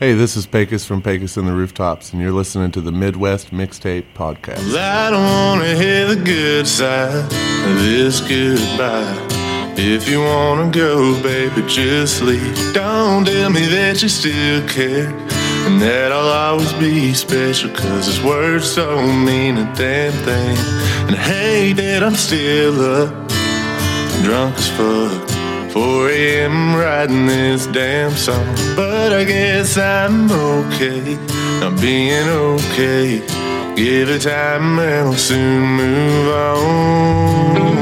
Hey, this is Pecos from Pecos and the Rooftops, and you're listening to the Midwest Mixtape Podcast. I don't wanna hear the good side of this goodbye. If you wanna go, baby, just leave. Don't tell me that you still care. And that I'll always be special, cause his words don't mean a damn thing. And hey, that I'm still up, drunk as fuck. 4 a.m. writing this damn song. But I guess I'm okay, I'm being okay. Give it time and I'll soon move on.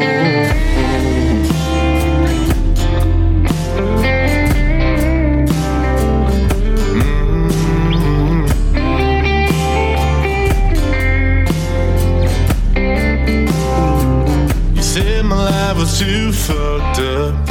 Mm-hmm. You said my life was too fucked up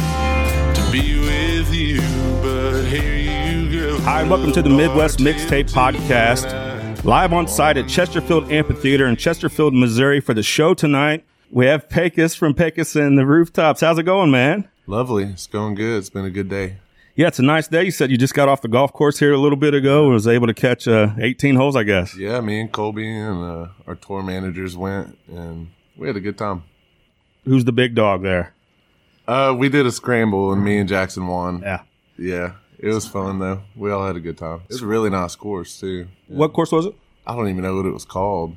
Hi, and welcome to the Midwest Mixtape Podcast. Live on site at Chesterfield Amphitheater in Chesterfield, Missouri for the show tonight. We have Pecos from Pecos and the Rooftops. How's it going, man? Lovely. It's going good. It's been a good day. Yeah, it's a nice day. You said you just got off the golf course here a little bit ago and was able to catch uh, 18 holes, I guess. Yeah, me and Colby and uh, our tour managers went, and we had a good time. Who's the big dog there? Uh, we did a scramble, and me and Jackson won. Yeah. Yeah, it was fun though. We all had a good time. It's a really nice course too. What course was it? I don't even know what it was called.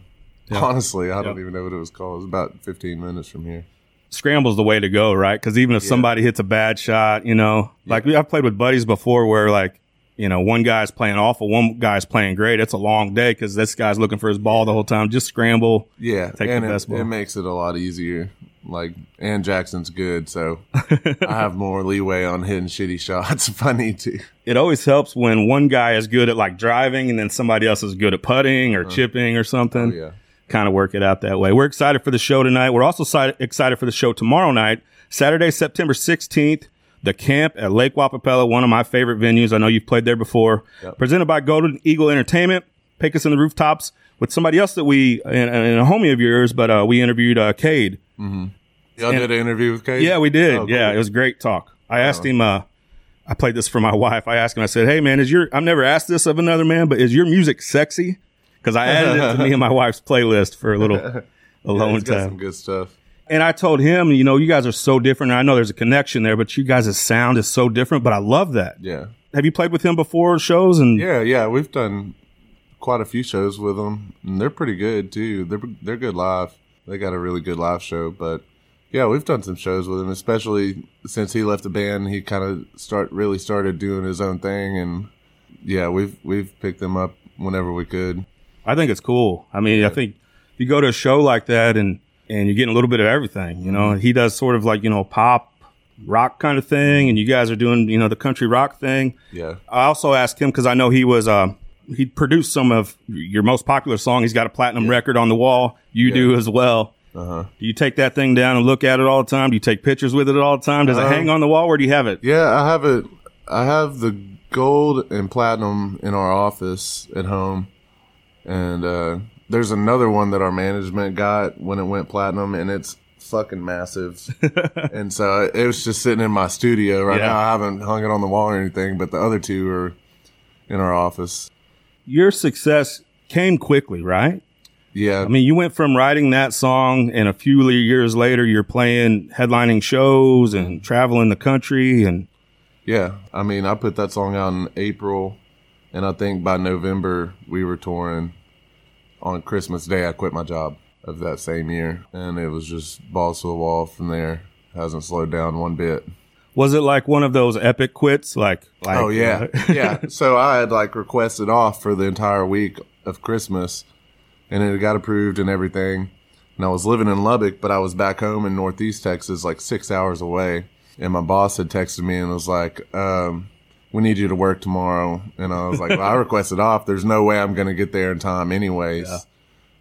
Honestly, I don't even know what it was called. It was about 15 minutes from here. Scramble's the way to go, right? Because even if somebody hits a bad shot, you know, like I've played with buddies before where like, you know, one guy's playing awful, one guy's playing great. It's a long day because this guy's looking for his ball the whole time. Just scramble. Yeah, Take the and best ball. it makes it a lot easier. Like, and Jackson's good, so I have more leeway on hitting shitty shots if I need to. It always helps when one guy is good at like driving and then somebody else is good at putting or chipping or something. Oh, yeah. Kind of work it out that way. We're excited for the show tonight. We're also si- excited for the show tomorrow night, Saturday, September 16th. The camp at Lake Wappapello, one of my favorite venues. I know you've played there before. Yep. Presented by Golden Eagle Entertainment. Pecos in the rooftops with somebody else that we and, and a homie of yours, but uh, we interviewed uh, Cade. Y'all did an interview with Cade? Yeah, we did. Oh, Yeah, cool. it was great talk. I asked him. Uh, I played this for my wife. I asked him. I said, "Hey, man, is your? I've never asked this of another man, but is your music sexy? Because I added it to me and my wife's playlist for a little Yeah, alone some time. good stuff. And I told him, you know, you guys are so different. I know there's a connection there, but you guys' sound is so different. But I love that. Yeah. Have you played with him before shows? And Yeah, yeah, we've done quite a few shows with them, and they're pretty good too. They're they're good live. They got a really good live show, but yeah, we've done some shows with him, especially since he left the band. He kind of start really started doing his own thing, and yeah, we've we've picked them up whenever we could. I think it's cool. I mean, I think if you go to a show like that and and you're getting a little bit of everything, you know, he does sort of like you know pop rock kind of thing, and you guys are doing you know the country rock thing. Yeah, I also asked him because I know he was uh, he produced some of your most popular song. He's got a platinum record on the wall. You do as well. uh-huh. Do you take that thing down and look at it all the time? Do you take pictures with it all the time? Does it Um, hang on the wall? Where do you have it? yeah. I have it. I have the gold and platinum in our office at home, and uh, there's another one that our management got when it went platinum, and it's fucking massive. and so it was just sitting in my studio right Yeah. now. I haven't hung it on the wall or anything, but the other two are in our office. Your success came quickly, right? Yeah, I mean, you went from writing that song, and a few years later, you're playing headlining shows and traveling the country, and yeah. I mean, I put that song out in April, and I think by November we were touring. On Christmas Day, I quit my job of that same year, and it was just balls to the wall from there. Hasn't slowed down one bit. Was it like one of those epic quits? Like, like Oh yeah, yeah. So I had like requested off for the entire week of Christmas, and it got approved and everything. And I was living in Lubbock, but I was back home in Northeast Texas, like six hours away. And my boss had texted me and was like, um, "We need you to work tomorrow." And I was like, well, "I requested off. There's no way I'm going to get there in time, anyways."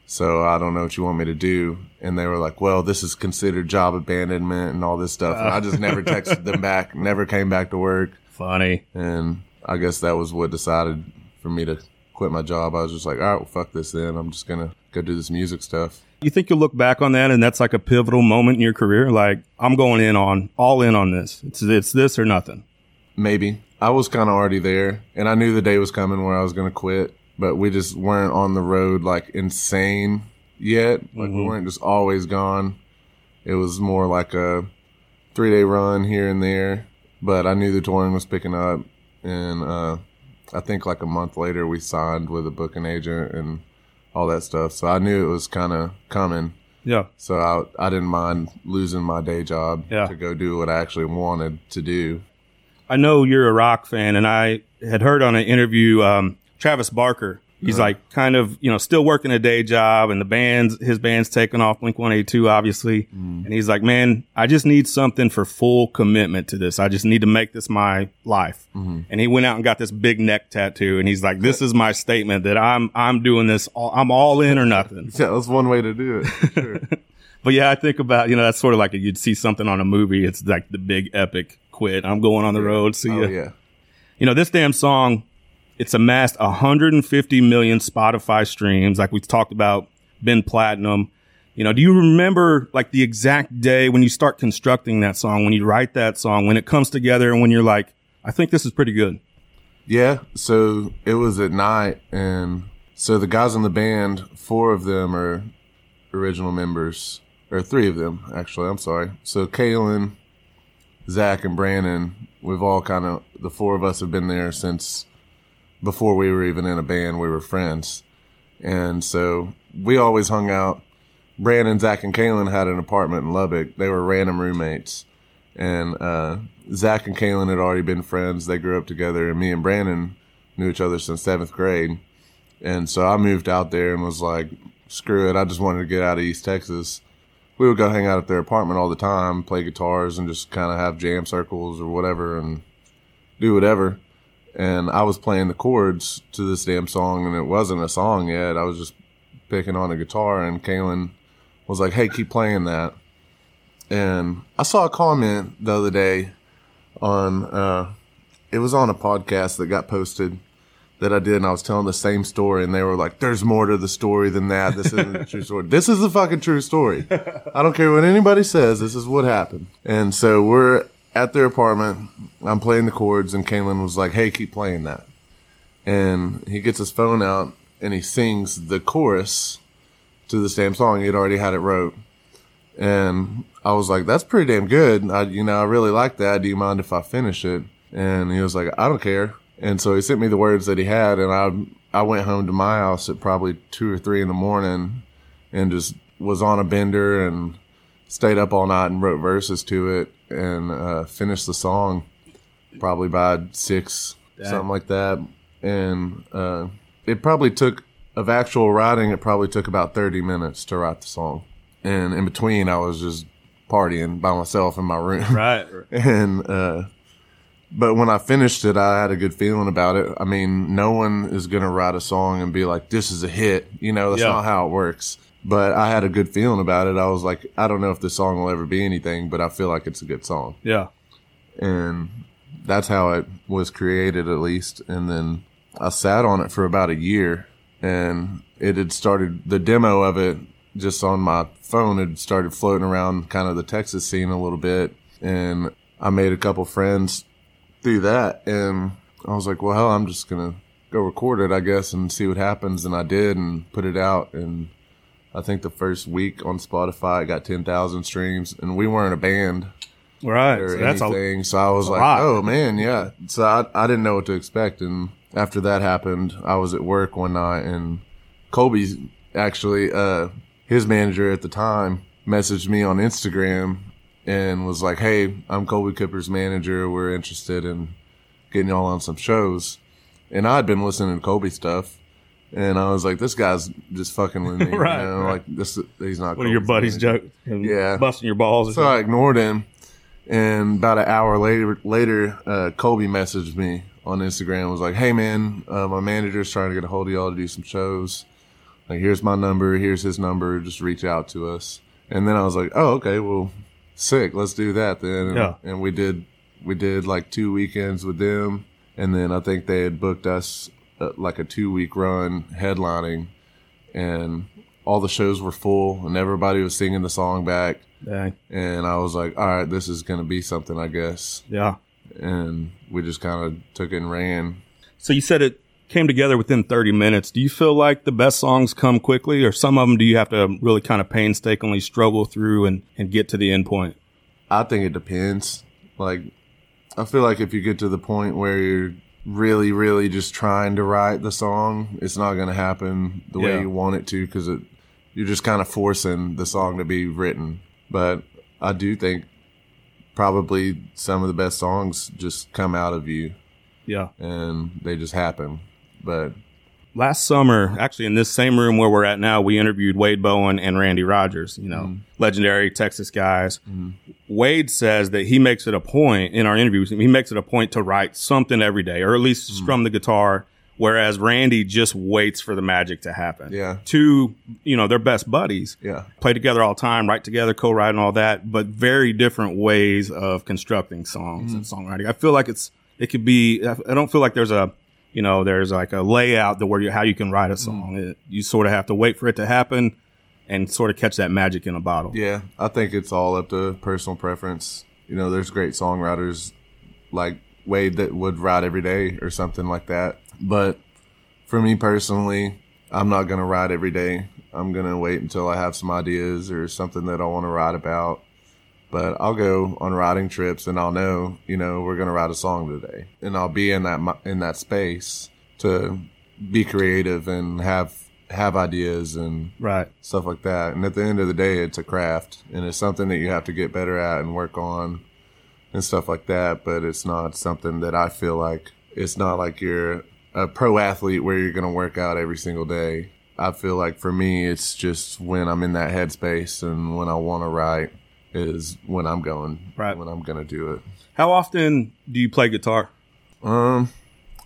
So I don't know what you want me to do. And they were like, well, this is considered job abandonment and all this stuff. And I just uh. never texted them back, never came back to work. funny. And I guess that was what decided for me to quit my job. I was just like, all right, well, fuck this then. I'm just going to go do this music stuff. You think you'll look back on that and that's like a pivotal moment in your career? Like, I'm going in on all in on this. It's it's this or nothing. Maybe. I was kind of already there, and I knew the day was coming where I was going to quit, but we just weren't on the road like insane yet. Like we weren't just always gone. It was more like a three day run here and there, but I knew the touring was picking up, and uh, I think like a month later we signed with a booking agent and all that stuff. So I knew it was kind of coming. Yeah. So I I didn't mind losing my day job Yeah. to go do what I actually wanted to do. I know you're a rock fan, and I had heard on an interview um, Travis Barker. He's like kind of you know still working a day job, and the band's his band's taking off Blink One Eighty Two, obviously. Mm. And he's like, man, I just need something for full commitment to this. I just need to make this my life. Mm-hmm. And he went out and got this big neck tattoo, and he's like, this is my statement that I'm I'm doing this. All, I'm all in or nothing. Yeah, that's one way to do it. Sure. But yeah, I think about you know that's sort of like you'd see something on a movie. It's like the big epic quit. I'm going on the road. See oh ya. yeah. You know, this damn song, it's amassed 150 million Spotify streams. Like we talked about, been platinum. You know, do you remember like the exact day when you start constructing that song, when you write that song, when it comes together and when you're like, I think this is pretty good? Yeah, so it was at night, and so the guys in the band, four of them are original members, or three of them actually. I'm sorry. So Kalen, Zach, and Brandon, we've all kind of the four of us have been there since before we were even in a band. We were friends, and so we always hung out. Brandon, Zach, and Kalen had an apartment in Lubbock. They were random roommates and uh, Zach and Kalen had already been friends. They grew up together, and me and Brandon knew each other since seventh grade. And so I moved out there and was like, "Screw it! I just wanted to get out of East Texas." We would go hang out at their apartment all the time, play guitars, and just kind of have jam circles or whatever, and do whatever. And I was playing the chords to this damn song, and it wasn't a song yet. I was just picking on a guitar, and Kalen was like, "Hey, keep playing that." and I saw a comment the other day on uh it was on a podcast that got posted that I did and I was telling the same story and they were like, There's more to the story than that. This isn't a true story. This is the fucking true story. I don't care what anybody says, this is what happened. And so we're at their apartment, I'm playing the chords and Kalen was like, Hey, keep playing that. And he gets his phone out and he sings the chorus to the same song. He had already had it wrote. And I was like, that's pretty damn good. I, you know, I really like that. Do you mind if I finish it? And he was like, I don't care. And so he sent me the words that he had. And I, I went home to my house at probably two or three in the morning and just was on a bender and stayed up all night and wrote verses to it and, uh, finished the song probably by six, something like that. And, uh, it probably took, of actual writing, it probably took about 30 minutes to write the song. And in between, I was just partying by myself in my room. Right. And, uh, but when I finished it, I had a good feeling about it. I mean, no one is going to write a song and be like, this is a hit. You know, that's Yeah. not how it works. But I had a good feeling about it. I was like, I don't know if this song will ever be anything, but I feel like it's a good song. Yeah. And that's how it was created, at least. And then I sat on it for about a year and it had started, the demo of it just on my phone had started floating around kind of the Texas scene a little bit. And I made a couple friends through that. And I was like, well, hell, I'm just going to go record it, I guess, and see what happens. And I did and put it out. And I think the first week on Spotify, it got 10,000 streams. And we weren't a band Right. or So that's a, anything. so I was like, lot. oh man, yeah. So I, I didn't know what to expect. And after that happened, I was at work one night and Colby actually, uh, his manager at the time messaged me on Instagram and was like, Hey, I'm Colby Cooper's manager. We're interested in getting y'all on some shows. And I'd been listening to Colby stuff. And I was like, this guy's just fucking with me. Right, you know, right. Like this, he's not. what are your buddies joke? Yeah. Busting your balls. So I ignored him, and about an hour later, later, uh, Colby messaged me on Instagram. Was like, "Hey man, uh, my manager's trying to get a hold of y'all to do some shows. Like, here's my number. Here's his number. Just reach out to us." And then I was like, "Oh, okay. Well, sick. Let's do that then." And, Yeah. and we did. We did like two weekends with them, and then I think they had booked us uh, like a two week run headlining, and all the shows were full, and everybody was singing the song back Dang. and I was like, all right, this is going to be something, I guess. Yeah. and we just kind of took it and ran. So you said it came together within 30 minutes. Do you feel like the best songs come quickly, or some of them do you have to really kind of painstakingly struggle through and, and get to the end point? I think it depends. Like, I feel like if you get to the point where you're really, really just trying to write the song, it's not going to happen the way Yeah. you want it to because it, you're just kind of forcing the song to be written. But I do think probably some of the best songs just come out of you Yeah. and they just happen. But Last summer, actually in this same room where we're at now, we interviewed Wade Bowen and Randy Rogers, you know, mm-hmm. legendary Texas guys. Mm-hmm. Wade says that he makes it a point in our interviews, he makes it a point to write something every day, or at least mm-hmm. strum the guitar. Whereas Randy just waits for the magic to happen. Yeah. Two, you know, they're best buddies. yeah, play together all the time, write together, co-write and all that, but very different ways of constructing songs and songwriting. I feel like it's it could be. I don't feel like there's a you know there's like a layout that where you how you can write a mm-hmm. song. It, you sort of have to wait for it to happen and sort of catch that magic in a bottle. Yeah, I think it's all up to personal preference. You know, there's great songwriters like Wade that would write every day or something like that. But for me personally, I'm not going to write every day. I'm going to wait until I have some ideas or something that I want to write about. But I'll go on writing trips and I'll know, you know, we're going to write a song today. And I'll be in that in that space to be creative and have have ideas and Right. stuff like that. And at the end of the day, it's a craft and it's something that you have to get better at and work on and stuff like that. But it's not something that I feel like it's not like you're a pro athlete where you're going to work out every single day. I feel like for me, it's just when I'm in that headspace and when I want to write is when I'm going, Right. when I'm going to do it. How often do you play guitar? Um,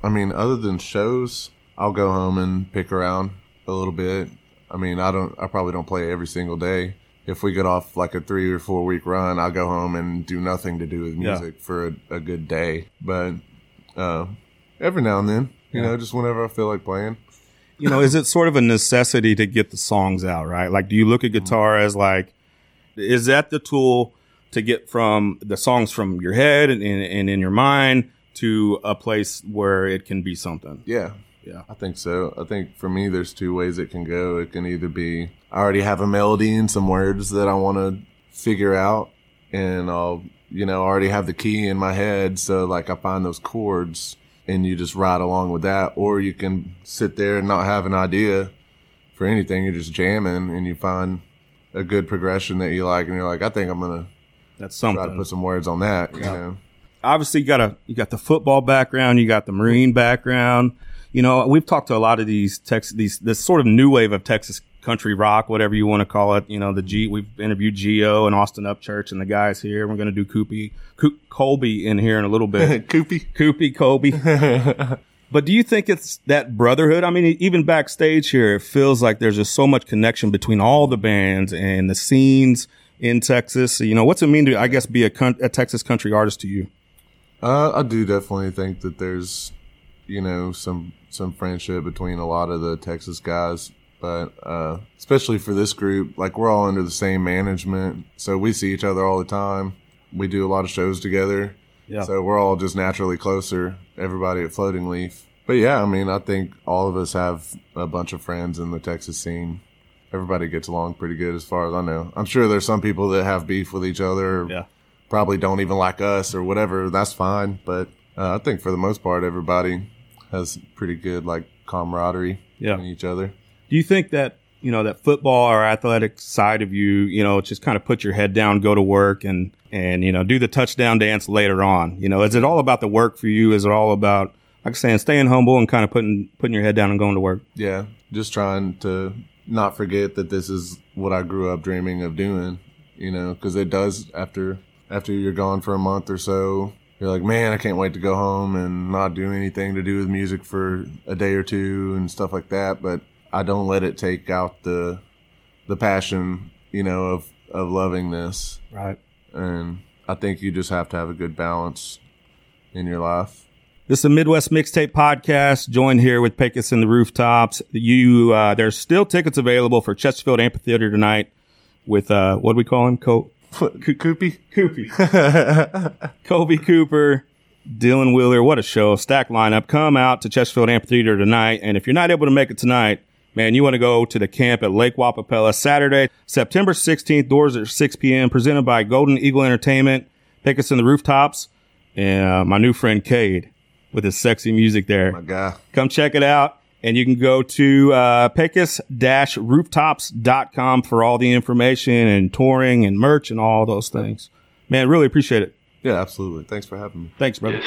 I mean, other than shows, I'll go home and pick around a little bit. I mean, I don't, I probably don't play every single day. If we get off like a three or four week run, I'll go home and do nothing to do with Yeah. music for a, a good day. But, uh, every now and then, you know, just whenever I feel like playing. you know, is it sort of a necessity to get the songs out, right? Like, do you look at guitar as like, is that the tool to get from the songs from your head and, and, and in your mind to a place where it can be something? Yeah. Yeah. I think so. I think for me, there's two ways it can go. It can either be I already have a melody and some words that I want to figure out, and I'll, you know, already have the key in my head. So, like, I find those chords and you just ride along with that. Or you can sit there and not have an idea for anything. You're just jamming and you find a good progression that you like, and you're like, I think I'm to That's try to something. put some words on that, you know? Obviously, you got a you got the football background, you got the Marine background. You know, we've talked to a lot of these Tex these this sort of new wave of Texas country rock, whatever you want to call it. You know, the G. We've interviewed Geo and Austin Upchurch and the guys here. We're going to do Koopy, Coo- Colby in here in a little bit. Koopy. Koopy, Kobe. but do you think it's that brotherhood? I mean, even backstage here, it feels like there's just so much connection between all the bands and the scenes in Texas. You know, what's it mean to, I guess, be a, con- a Texas country artist to you? Uh, I do definitely think that there's, you know, some some friendship between a lot of the Texas guys, but uh, especially for this group, like we're all under the same management, so we see each other all the time. We do a lot of shows together, Yeah. so we're all just naturally closer. Everybody at Floating Leaf, but yeah, I mean, I think all of us have a bunch of friends in the Texas scene. Everybody gets along pretty good, as far as I know. I'm sure there's some people that have beef with each other, Yeah. probably don't even like us or whatever. That's fine. But uh, I think for the most part, everybody has pretty good like camaraderie Yeah. in each other. Do you think that, you know, that football or athletic side of you, you know, just kind of put your head down, go to work and, and, you know, do the touchdown dance later on? You know, is it all about the work for you? Is it all about, like I'm saying, staying humble and kind of putting, putting your head down and going to work? Yeah, just trying to not forget that this is what I grew up dreaming of doing. You know, because it does after after you're gone for a month or so. You're like, man, I can't wait to go home and not do anything to do with music for a day or two and stuff like that. But I don't let it take out the the passion, you know, of of loving this. Right. And I think you just have to have a good balance in your life. This is a Midwest Mixtape podcast. Joined here with Pecos in the Rooftops. You, uh, there's still tickets available for Chesterfield Amphitheater tonight with, uh, what do we call him? Co- Koopy? Koopy. Colby Cooper, Dylan Wheeler, what a show. Stack lineup. Come out to Chesterfield Amphitheater tonight. And if you're not able to make it tonight, man, you want to go to the camp at Lake Wappapello Saturday, September 16th. Doors at 6 p.m. Presented by Golden Eagle Entertainment. Pecos in the rooftops. And uh, my new friend Cade with his sexy music there. My guy. Come check it out. And you can go to uh, pecos-rooftops.com for all the information and touring and merch and all those things. Man, really appreciate it. Yeah, absolutely. Thanks for having me. Thanks, brother.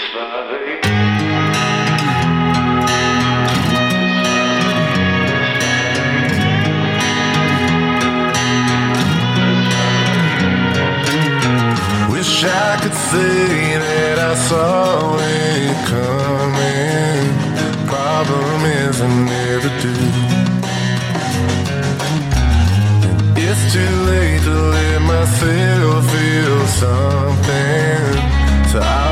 Wish I could say that I saw it coming. Problem is, I never do. It's too late to let myself feel something. So I